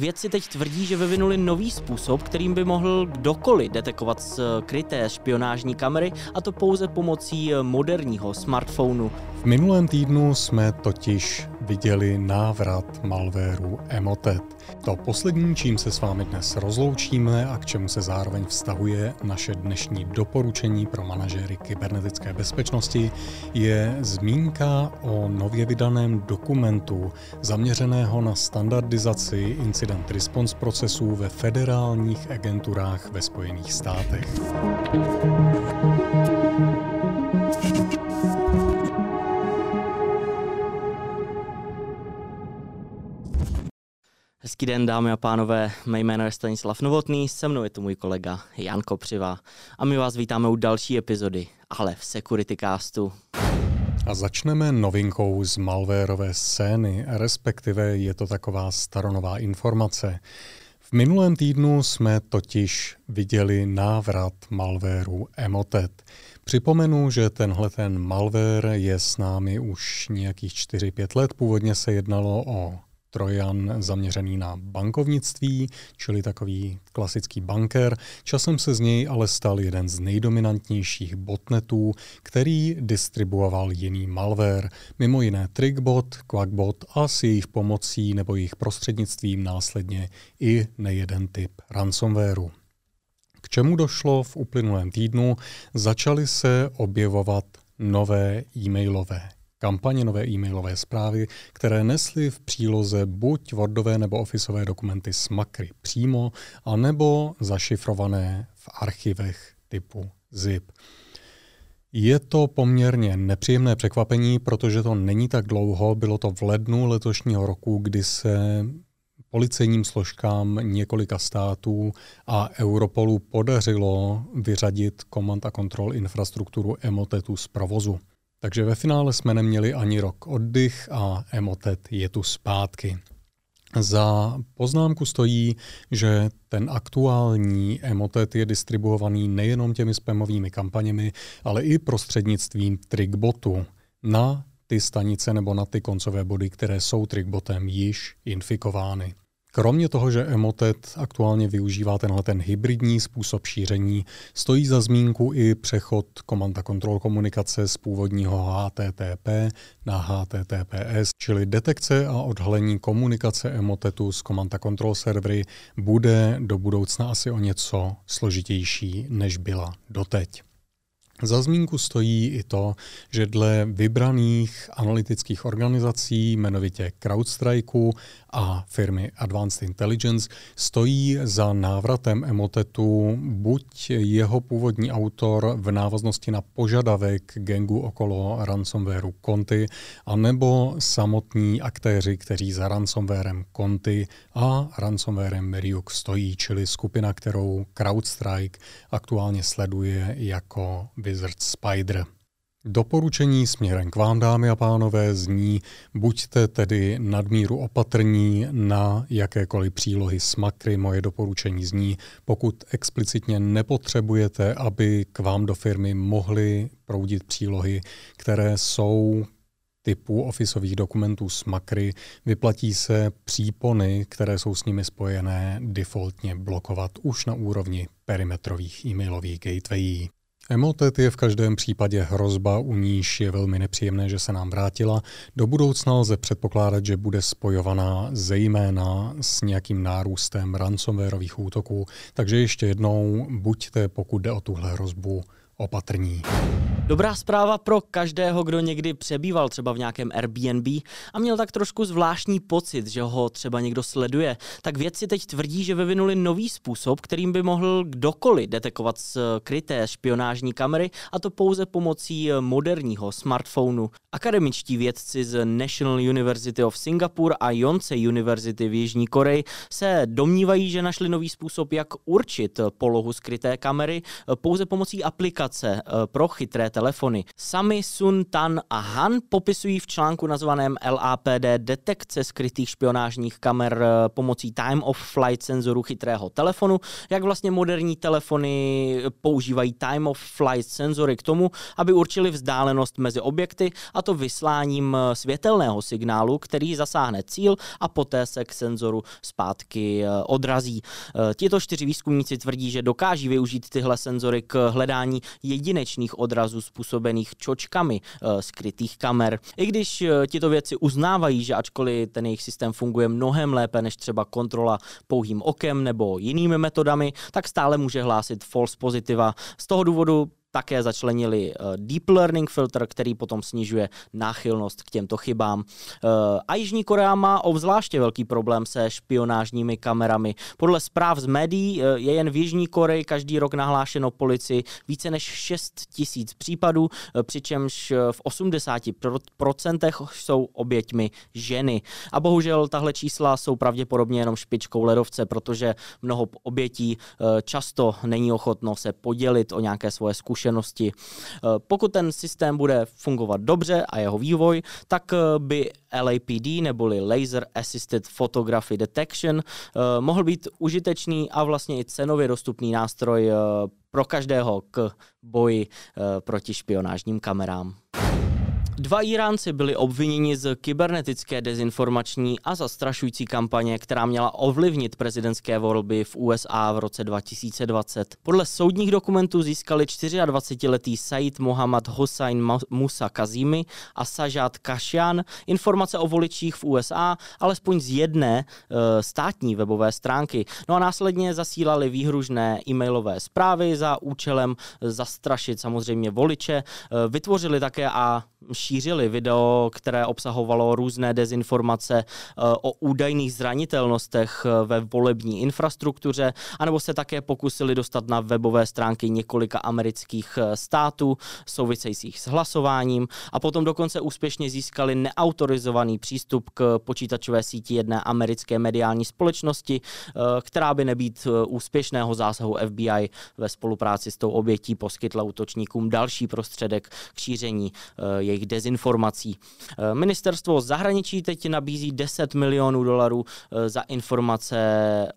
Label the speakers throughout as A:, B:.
A: Vědci teď tvrdí, že vyvinuli nový způsob, kterým by mohl kdokoliv detekovat skryté špionážní kamery, a to pouze pomocí moderního smartphonu.
B: V minulém týdnu jsme totiž viděli návrat malvéru Emotet. To poslední, čím se s vámi dnes rozloučíme a k čemu se zároveň vztahuje naše dnešní doporučení pro manažéry kybernetické bezpečnosti, je zmínka o nově vydaném dokumentu zaměřeného na standardizaci incident response procesů ve federálních agenturách ve Spojených státech.
A: Hezký den, dámy a pánové, mé jméno je Stanislav Novotný, se mnou je tu můj kolega Jan Kopřiva a my vás vítáme u další epizody, ale v Security Castu.
B: A začneme novinkou z malvérové scény, respektive je to taková staronová informace. V minulém týdnu jsme totiž viděli návrat malvéru Emotet. Připomenu, že tenhle ten malware je s námi už nějakých 4-5 let. Původně se jednalo o Trojan zaměřený na bankovnictví, čili takový klasický banker. Časem se z něj ale stal jeden z nejdominantnějších botnetů, který distribuoval jiný malware, mimo jiné Trickbot, Quackbot a s jejich pomocí nebo jejich prostřednictvím následně i nejeden typ ransomwareu. K čemu došlo v uplynulém týdnu? Začaly se objevovat nové e-mailové kampaně nové e-mailové zprávy, které nesly v příloze buď Wordové nebo Officeové dokumenty s makry přímo, anebo zašifrované v archivech typu ZIP. Je to poměrně nepříjemné překvapení, protože to není tak dlouho, bylo to v lednu letošního roku, kdy se policejním složkám několika států a Europolu podařilo vyřadit command a control infrastrukturu Emotetu z provozu. Takže ve finále jsme neměli ani rok oddych a Emotet je tu zpátky. Za poznámku stojí, že ten aktuální Emotet je distribuovaný nejenom těmi spamovými kampaněmi, ale i prostřednictvím Trickbotu na ty stanice nebo na ty koncové body, které jsou Trickbotem již infikovány. Kromě toho, že Emotet aktuálně využívá tenhle ten hybridní způsob šíření, stojí za zmínku i přechod komanda kontrol komunikace z původního HTTP na HTTPS, čili detekce a odhalení komunikace Emotetu s komanda kontrol servery bude do budoucna asi o něco složitější, než byla doteď. Za zmínku stojí i to, že dle vybraných analytických organizací, jmenovitě CrowdStrike a firmy Advanced Intelligence, stojí za návratem Emotetu buď jeho původní autor v návaznosti na požadavek gengu okolo ransomwareu Conti, anebo samotní aktéři, kteří za ransomwarem Conti a ransomwarem Ryuk stojí, čili skupina, kterou CrowdStrike aktuálně sleduje jako Wizard Spider. Doporučení směrem k vám, dámy a pánové, zní, buďte tedy nadmíru opatrní na jakékoliv přílohy s makry. Moje doporučení zní, pokud explicitně nepotřebujete, aby k vám do firmy mohly proudit přílohy, které jsou typu ofisových dokumentů s makry, vyplatí se přípony, které jsou s nimi spojené, defaultně blokovat už na úrovni perimetrových e-mailových gatewayí. Emotet je v každém případě hrozba, u níž je velmi nepříjemné, že se nám vrátila. Do budoucna lze předpokládat, že bude spojovaná zejména s nějakým nárůstem ransomwareových útoků, takže ještě jednou buďte, pokud jde o tuhle hrozbu, opatrní.
A: Dobrá zpráva pro každého, kdo někdy přebýval třeba v nějakém Airbnb a měl tak trošku zvláštní pocit, že ho třeba někdo sleduje, tak vědci teď tvrdí, že vyvinuli nový způsob, kterým by mohl kdokoliv detekovat skryté špionážní kamery a to pouze pomocí moderního smartphonu. Akademičtí vědci z National University of Singapore a Yonsei University v Jižní Koreji se domnívají, že našli nový způsob, jak určit polohu skryté kamery pouze pomocí aplikace aplikace pro chytré telefony. Sami Sun Tan a Han popisují v článku nazvaném LAPD detekce skrytých špionážních kamer pomocí time of flight senzoru chytrého telefonu, jak vlastně moderní telefony používají time of flight senzory k tomu, aby určili vzdálenost mezi objekty a to vysláním světelného signálu, který zasáhne cíl a poté se k senzoru zpátky eh, odrazí. Eh, tito čtyři výzkumníci tvrdí, že dokáží využít tyhle senzory k hledání jedinečných odrazů způsobených čočkami eh, skrytých kamer. I když tito věci uznávají, že ačkoliv ten jejich systém funguje mnohem lépe než třeba kontrola pouhým okem nebo jinými metodami, tak stále může hlásit false pozitiva. Z toho důvodu také začlenili eh, deep learning filter, který potom snižuje náchylnost k těmto chybám. Eh, a Jižní Korea má obzvláště velký problém se špionážními kamerami. Podle zpráv z médií eh, je jen v Jižní Koreji každý rok nahlášeno policii více než 6 tisíc případů, přičemž v 80% jsou oběťmi ženy. A bohužel tahle čísla jsou pravděpodobně jenom špičkou ledovce, protože mnoho obětí často není ochotno se podělit o nějaké svoje zkušenosti zkušenosti. Eh, pokud ten systém bude fungovat dobře a jeho vývoj, tak eh, by LAPD neboli Laser Assisted Photography Detection eh, mohl být užitečný a vlastně i cenově dostupný nástroj pro každého k boji proti špionážním kamerám. Dva Iránci byli obviněni z kybernetické dezinformační a zastrašující kampaně, která měla ovlivnit prezidentské volby v USA v roce 2020. Podle soudních dokumentů získali 24-letý Said Mohammad Hossein Musa Kazimi a Sajad Kashian informace o voličích v USA, alespoň z jedné e, státní webové stránky. No a následně zasílali výhružné e-mailové zprávy za účelem zastrašit samozřejmě voliče. E, vytvořili také a šířili video, které obsahovalo různé dezinformace eh, o údajných zranitelnostech eh, ve volební infrastruktuře, anebo se také pokusili dostat na webové stránky několika amerických eh, států souvisejících s hlasováním a potom dokonce úspěšně získali neautorizovaný přístup k počítačové síti jedné americké mediální společnosti, která by nebýt úspěšného zásahu FBI ve spolupráci s tou obětí poskytla útočníkům další prostředek k šíření jejich dezinformací. Eh, ministerstvo zahraničí teď nabízí 10 milionů dolarů eh, za informace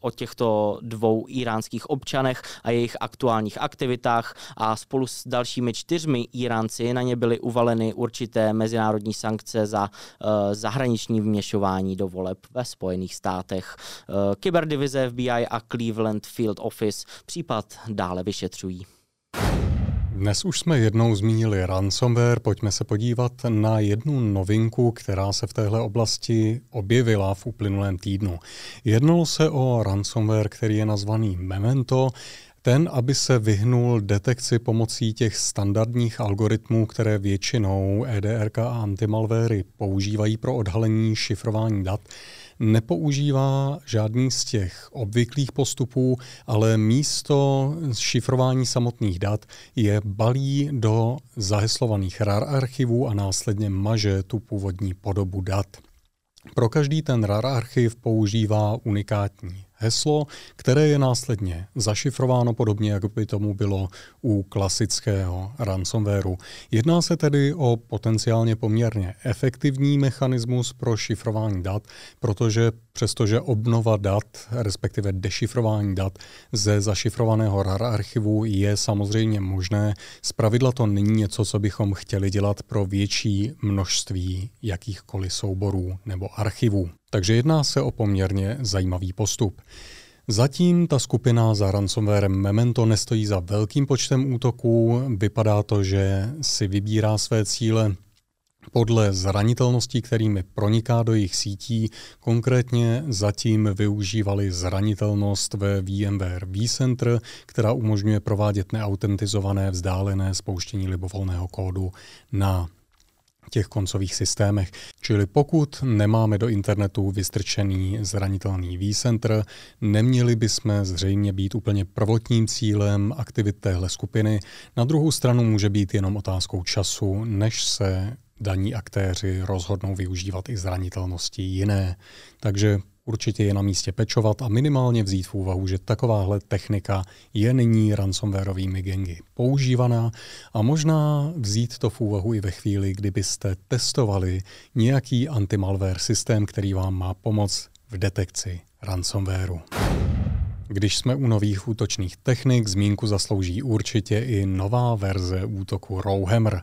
A: o těchto dvou iránských občanech a jejich aktuálních aktivitách a spolu s dalšími čtyřmi Iránci na ně byly uvaleny určité mezinárodní sankce za eh, zahraniční vměšování do voleb ve Spojených státech. Kyberdivize FBI a Cleveland Field Office případ dále vyšetřují.
B: Dnes už jsme jednou zmínili ransomware, pojďme se podívat na jednu novinku, která se v téhle oblasti objevila v uplynulém týdnu. Jednalo se o ransomware, který je nazvaný Memento, ten, aby se vyhnul detekci pomocí těch standardních algoritmů, které většinou EDRK a antimalvéry používají pro odhalení šifrování dat, nepoužívá žádný z těch obvyklých postupů, ale místo šifrování samotných dat je balí do zaheslovaných RAR archivů a následně maže tu původní podobu dat. Pro každý ten RAR archiv používá unikátní heslo, které je následně zašifrováno podobně, jak by tomu bylo u klasického ransomwareu. Jedná se tedy o potenciálně poměrně efektivní mechanismus pro šifrování dat, protože přestože obnova dat, respektive dešifrování dat ze zašifrovaného RAR archivu je samozřejmě možné, zpravidla to není něco, co bychom chtěli dělat pro větší množství jakýchkoliv souborů nebo archivů. Takže jedná se o poměrně zajímavý postup. Zatím ta skupina za ransomwarem Memento nestojí za velkým počtem útoků. Vypadá to, že si vybírá své cíle podle zranitelností, kterými proniká do jejich sítí. Konkrétně zatím využívali zranitelnost ve VMware vCenter, která umožňuje provádět neautentizované vzdálené spouštění libovolného kódu na těch koncových systémech. Čili pokud nemáme do internetu vystrčený zranitelný vCenter, neměli bychom zřejmě být úplně prvotním cílem aktivit téhle skupiny. Na druhou stranu může být jenom otázkou času, než se daní aktéři rozhodnou využívat i zranitelnosti jiné. Takže určitě je na místě pečovat a minimálně vzít v úvahu, že takováhle technika je nyní ransomwareovými gengy používaná a možná vzít to v úvahu i ve chvíli, kdybyste testovali nějaký antimalware systém, který vám má pomoct v detekci ransomwareu. Když jsme u nových útočných technik, zmínku zaslouží určitě i nová verze útoku Rowhammer.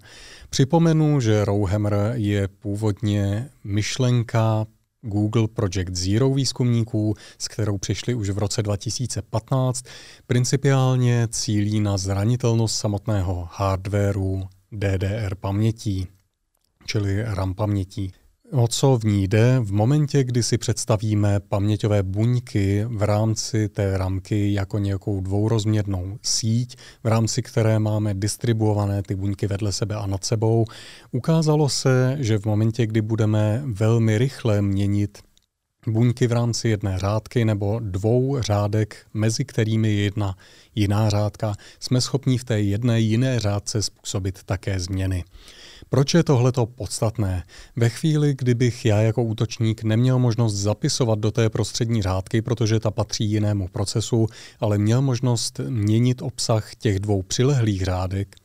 B: Připomenu, že Rowhammer je původně myšlenka Google Project Zero výzkumníků, s kterou přišli už v roce 2015, principiálně cílí na zranitelnost samotného hardwareu DDR pamětí, čili RAM pamětí. O co v ní jde? V momentě, kdy si představíme paměťové buňky v rámci té ramky jako nějakou dvourozměrnou síť, v rámci které máme distribuované ty buňky vedle sebe a nad sebou, ukázalo se, že v momentě, kdy budeme velmi rychle měnit buňky v rámci jedné řádky nebo dvou řádek, mezi kterými je jedna jiná řádka, jsme schopni v té jedné jiné řádce způsobit také změny. Proč je tohleto podstatné? Ve chvíli, kdybych já jako útočník neměl možnost zapisovat do té prostřední řádky, protože ta patří jinému procesu, ale měl možnost měnit obsah těch dvou přilehlých řádek,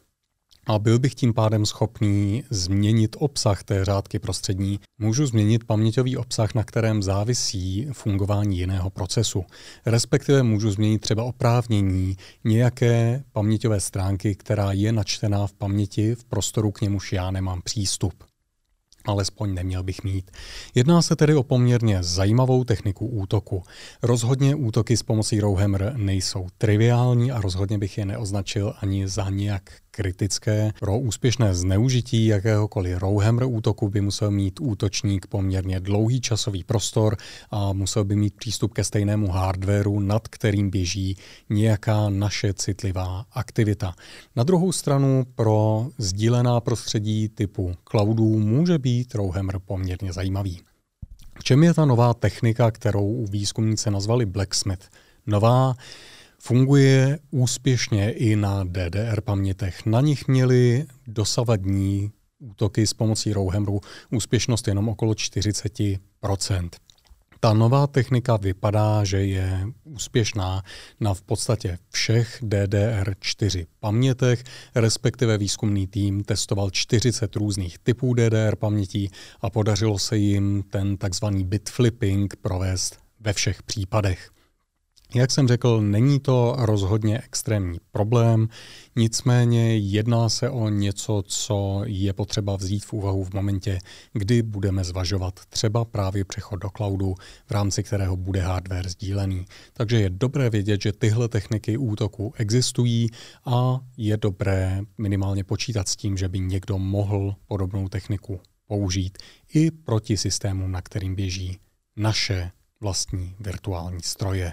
B: a byl bych tím pádem schopný změnit obsah té řádky prostřední, můžu změnit paměťový obsah, na kterém závisí fungování jiného procesu. Respektive můžu změnit třeba oprávnění nějaké paměťové stránky, která je načtená v paměti v prostoru, k němuž já nemám přístup alespoň neměl bych mít. Jedná se tedy o poměrně zajímavou techniku útoku. Rozhodně útoky s pomocí Rowhammer nejsou triviální a rozhodně bych je neoznačil ani za nějak kritické. Pro úspěšné zneužití jakéhokoliv Rowhammer útoku by musel mít útočník poměrně dlouhý časový prostor a musel by mít přístup ke stejnému hardwareu, nad kterým běží nějaká naše citlivá aktivita. Na druhou stranu pro sdílená prostředí typu cloudů může být Rowhammer poměrně zajímavý. V čem je ta nová technika, kterou výzkumníci nazvali Blacksmith? Nová Funguje úspěšně i na DDR pamětech. Na nich měli dosavadní útoky s pomocí Rowhammeru úspěšnost jenom okolo 40% ta nová technika vypadá, že je úspěšná na v podstatě všech DDR4 pamětech, respektive výzkumný tým testoval 40 různých typů DDR pamětí a podařilo se jim ten takzvaný bit flipping provést ve všech případech. Jak jsem řekl, není to rozhodně extrémní problém, nicméně jedná se o něco, co je potřeba vzít v úvahu v momentě, kdy budeme zvažovat třeba právě přechod do cloudu, v rámci kterého bude hardware sdílený. Takže je dobré vědět, že tyhle techniky útoku existují a je dobré minimálně počítat s tím, že by někdo mohl podobnou techniku použít i proti systému, na kterým běží naše vlastní virtuální stroje.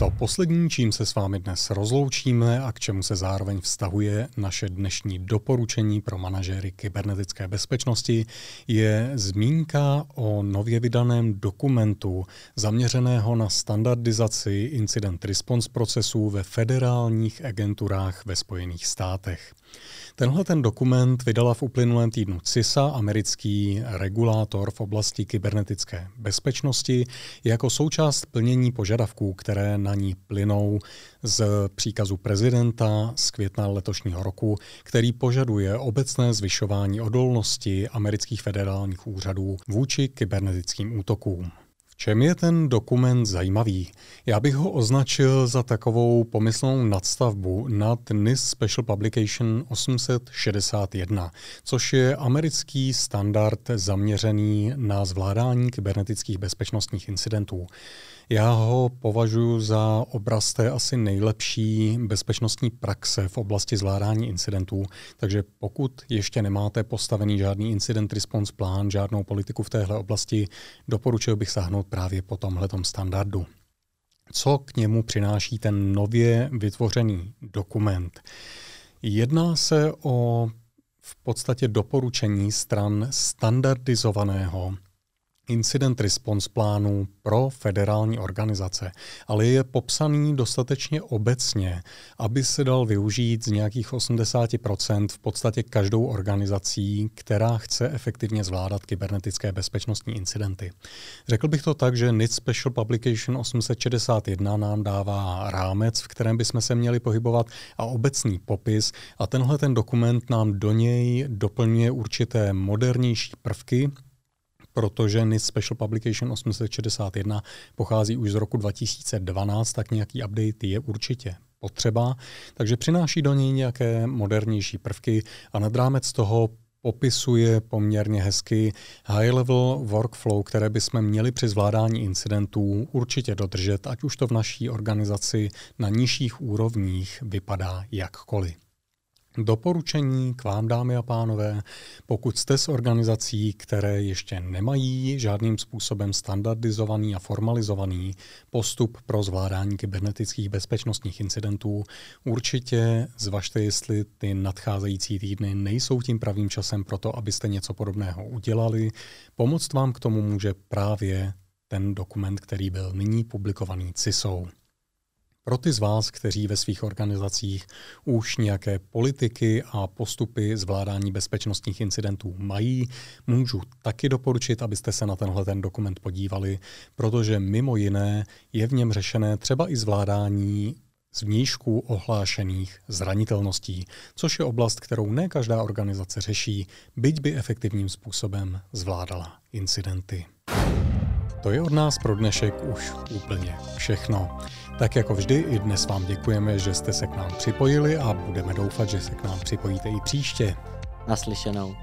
B: To poslední, čím se s vámi dnes rozloučíme a k čemu se zároveň vztahuje naše dnešní doporučení pro manažéry kybernetické bezpečnosti, je zmínka o nově vydaném dokumentu zaměřeného na standardizaci incident response procesů ve federálních agenturách ve Spojených státech. Tenhle ten dokument vydala v uplynulém týdnu CISA, americký regulátor v oblasti kybernetické bezpečnosti, jako součást plnění požadavků, které na ní plynou z příkazu prezidenta z května letošního roku, který požaduje obecné zvyšování odolnosti amerických federálních úřadů vůči kybernetickým útokům čem je ten dokument zajímavý? Já bych ho označil za takovou pomyslnou nadstavbu nad NIST Special Publication 861, což je americký standard zaměřený na zvládání kybernetických bezpečnostních incidentů. Já ho považuji za obraz té asi nejlepší bezpečnostní praxe v oblasti zvládání incidentů, takže pokud ještě nemáte postavený žádný incident response plán, žádnou politiku v téhle oblasti, doporučil bych sahnout právě po tomhletom standardu. Co k němu přináší ten nově vytvořený dokument? Jedná se o v podstatě doporučení stran standardizovaného incident response plánu pro federální organizace, ale je popsaný dostatečně obecně, aby se dal využít z nějakých 80% v podstatě každou organizací, která chce efektivně zvládat kybernetické bezpečnostní incidenty. Řekl bych to tak, že NIST Special Publication 861 nám dává rámec, v kterém bychom se měli pohybovat a obecný popis a tenhle ten dokument nám do něj doplňuje určité modernější prvky, protože NIST Special Publication 861 pochází už z roku 2012, tak nějaký update je určitě potřeba, takže přináší do něj nějaké modernější prvky a nad rámec toho popisuje poměrně hezky high-level workflow, které bychom měli při zvládání incidentů určitě dodržet, ať už to v naší organizaci na nižších úrovních vypadá jakkoliv. Doporučení k vám, dámy a pánové, pokud jste s organizací, které ještě nemají žádným způsobem standardizovaný a formalizovaný postup pro zvládání kybernetických bezpečnostních incidentů, určitě zvažte, jestli ty nadcházející týdny nejsou tím pravým časem pro to, abyste něco podobného udělali. Pomoct vám k tomu může právě ten dokument, který byl nyní publikovaný CISou. Pro ty z vás, kteří ve svých organizacích už nějaké politiky a postupy zvládání bezpečnostních incidentů mají, můžu taky doporučit, abyste se na tenhle ten dokument podívali, protože mimo jiné je v něm řešené třeba i zvládání zvnějšku ohlášených zranitelností, což je oblast, kterou ne každá organizace řeší, byť by efektivním způsobem zvládala incidenty. To je od nás pro dnešek už úplně všechno. Tak jako vždy i dnes vám děkujeme, že jste se k nám připojili a budeme doufat, že se k nám připojíte i příště.
A: Naslyšenou.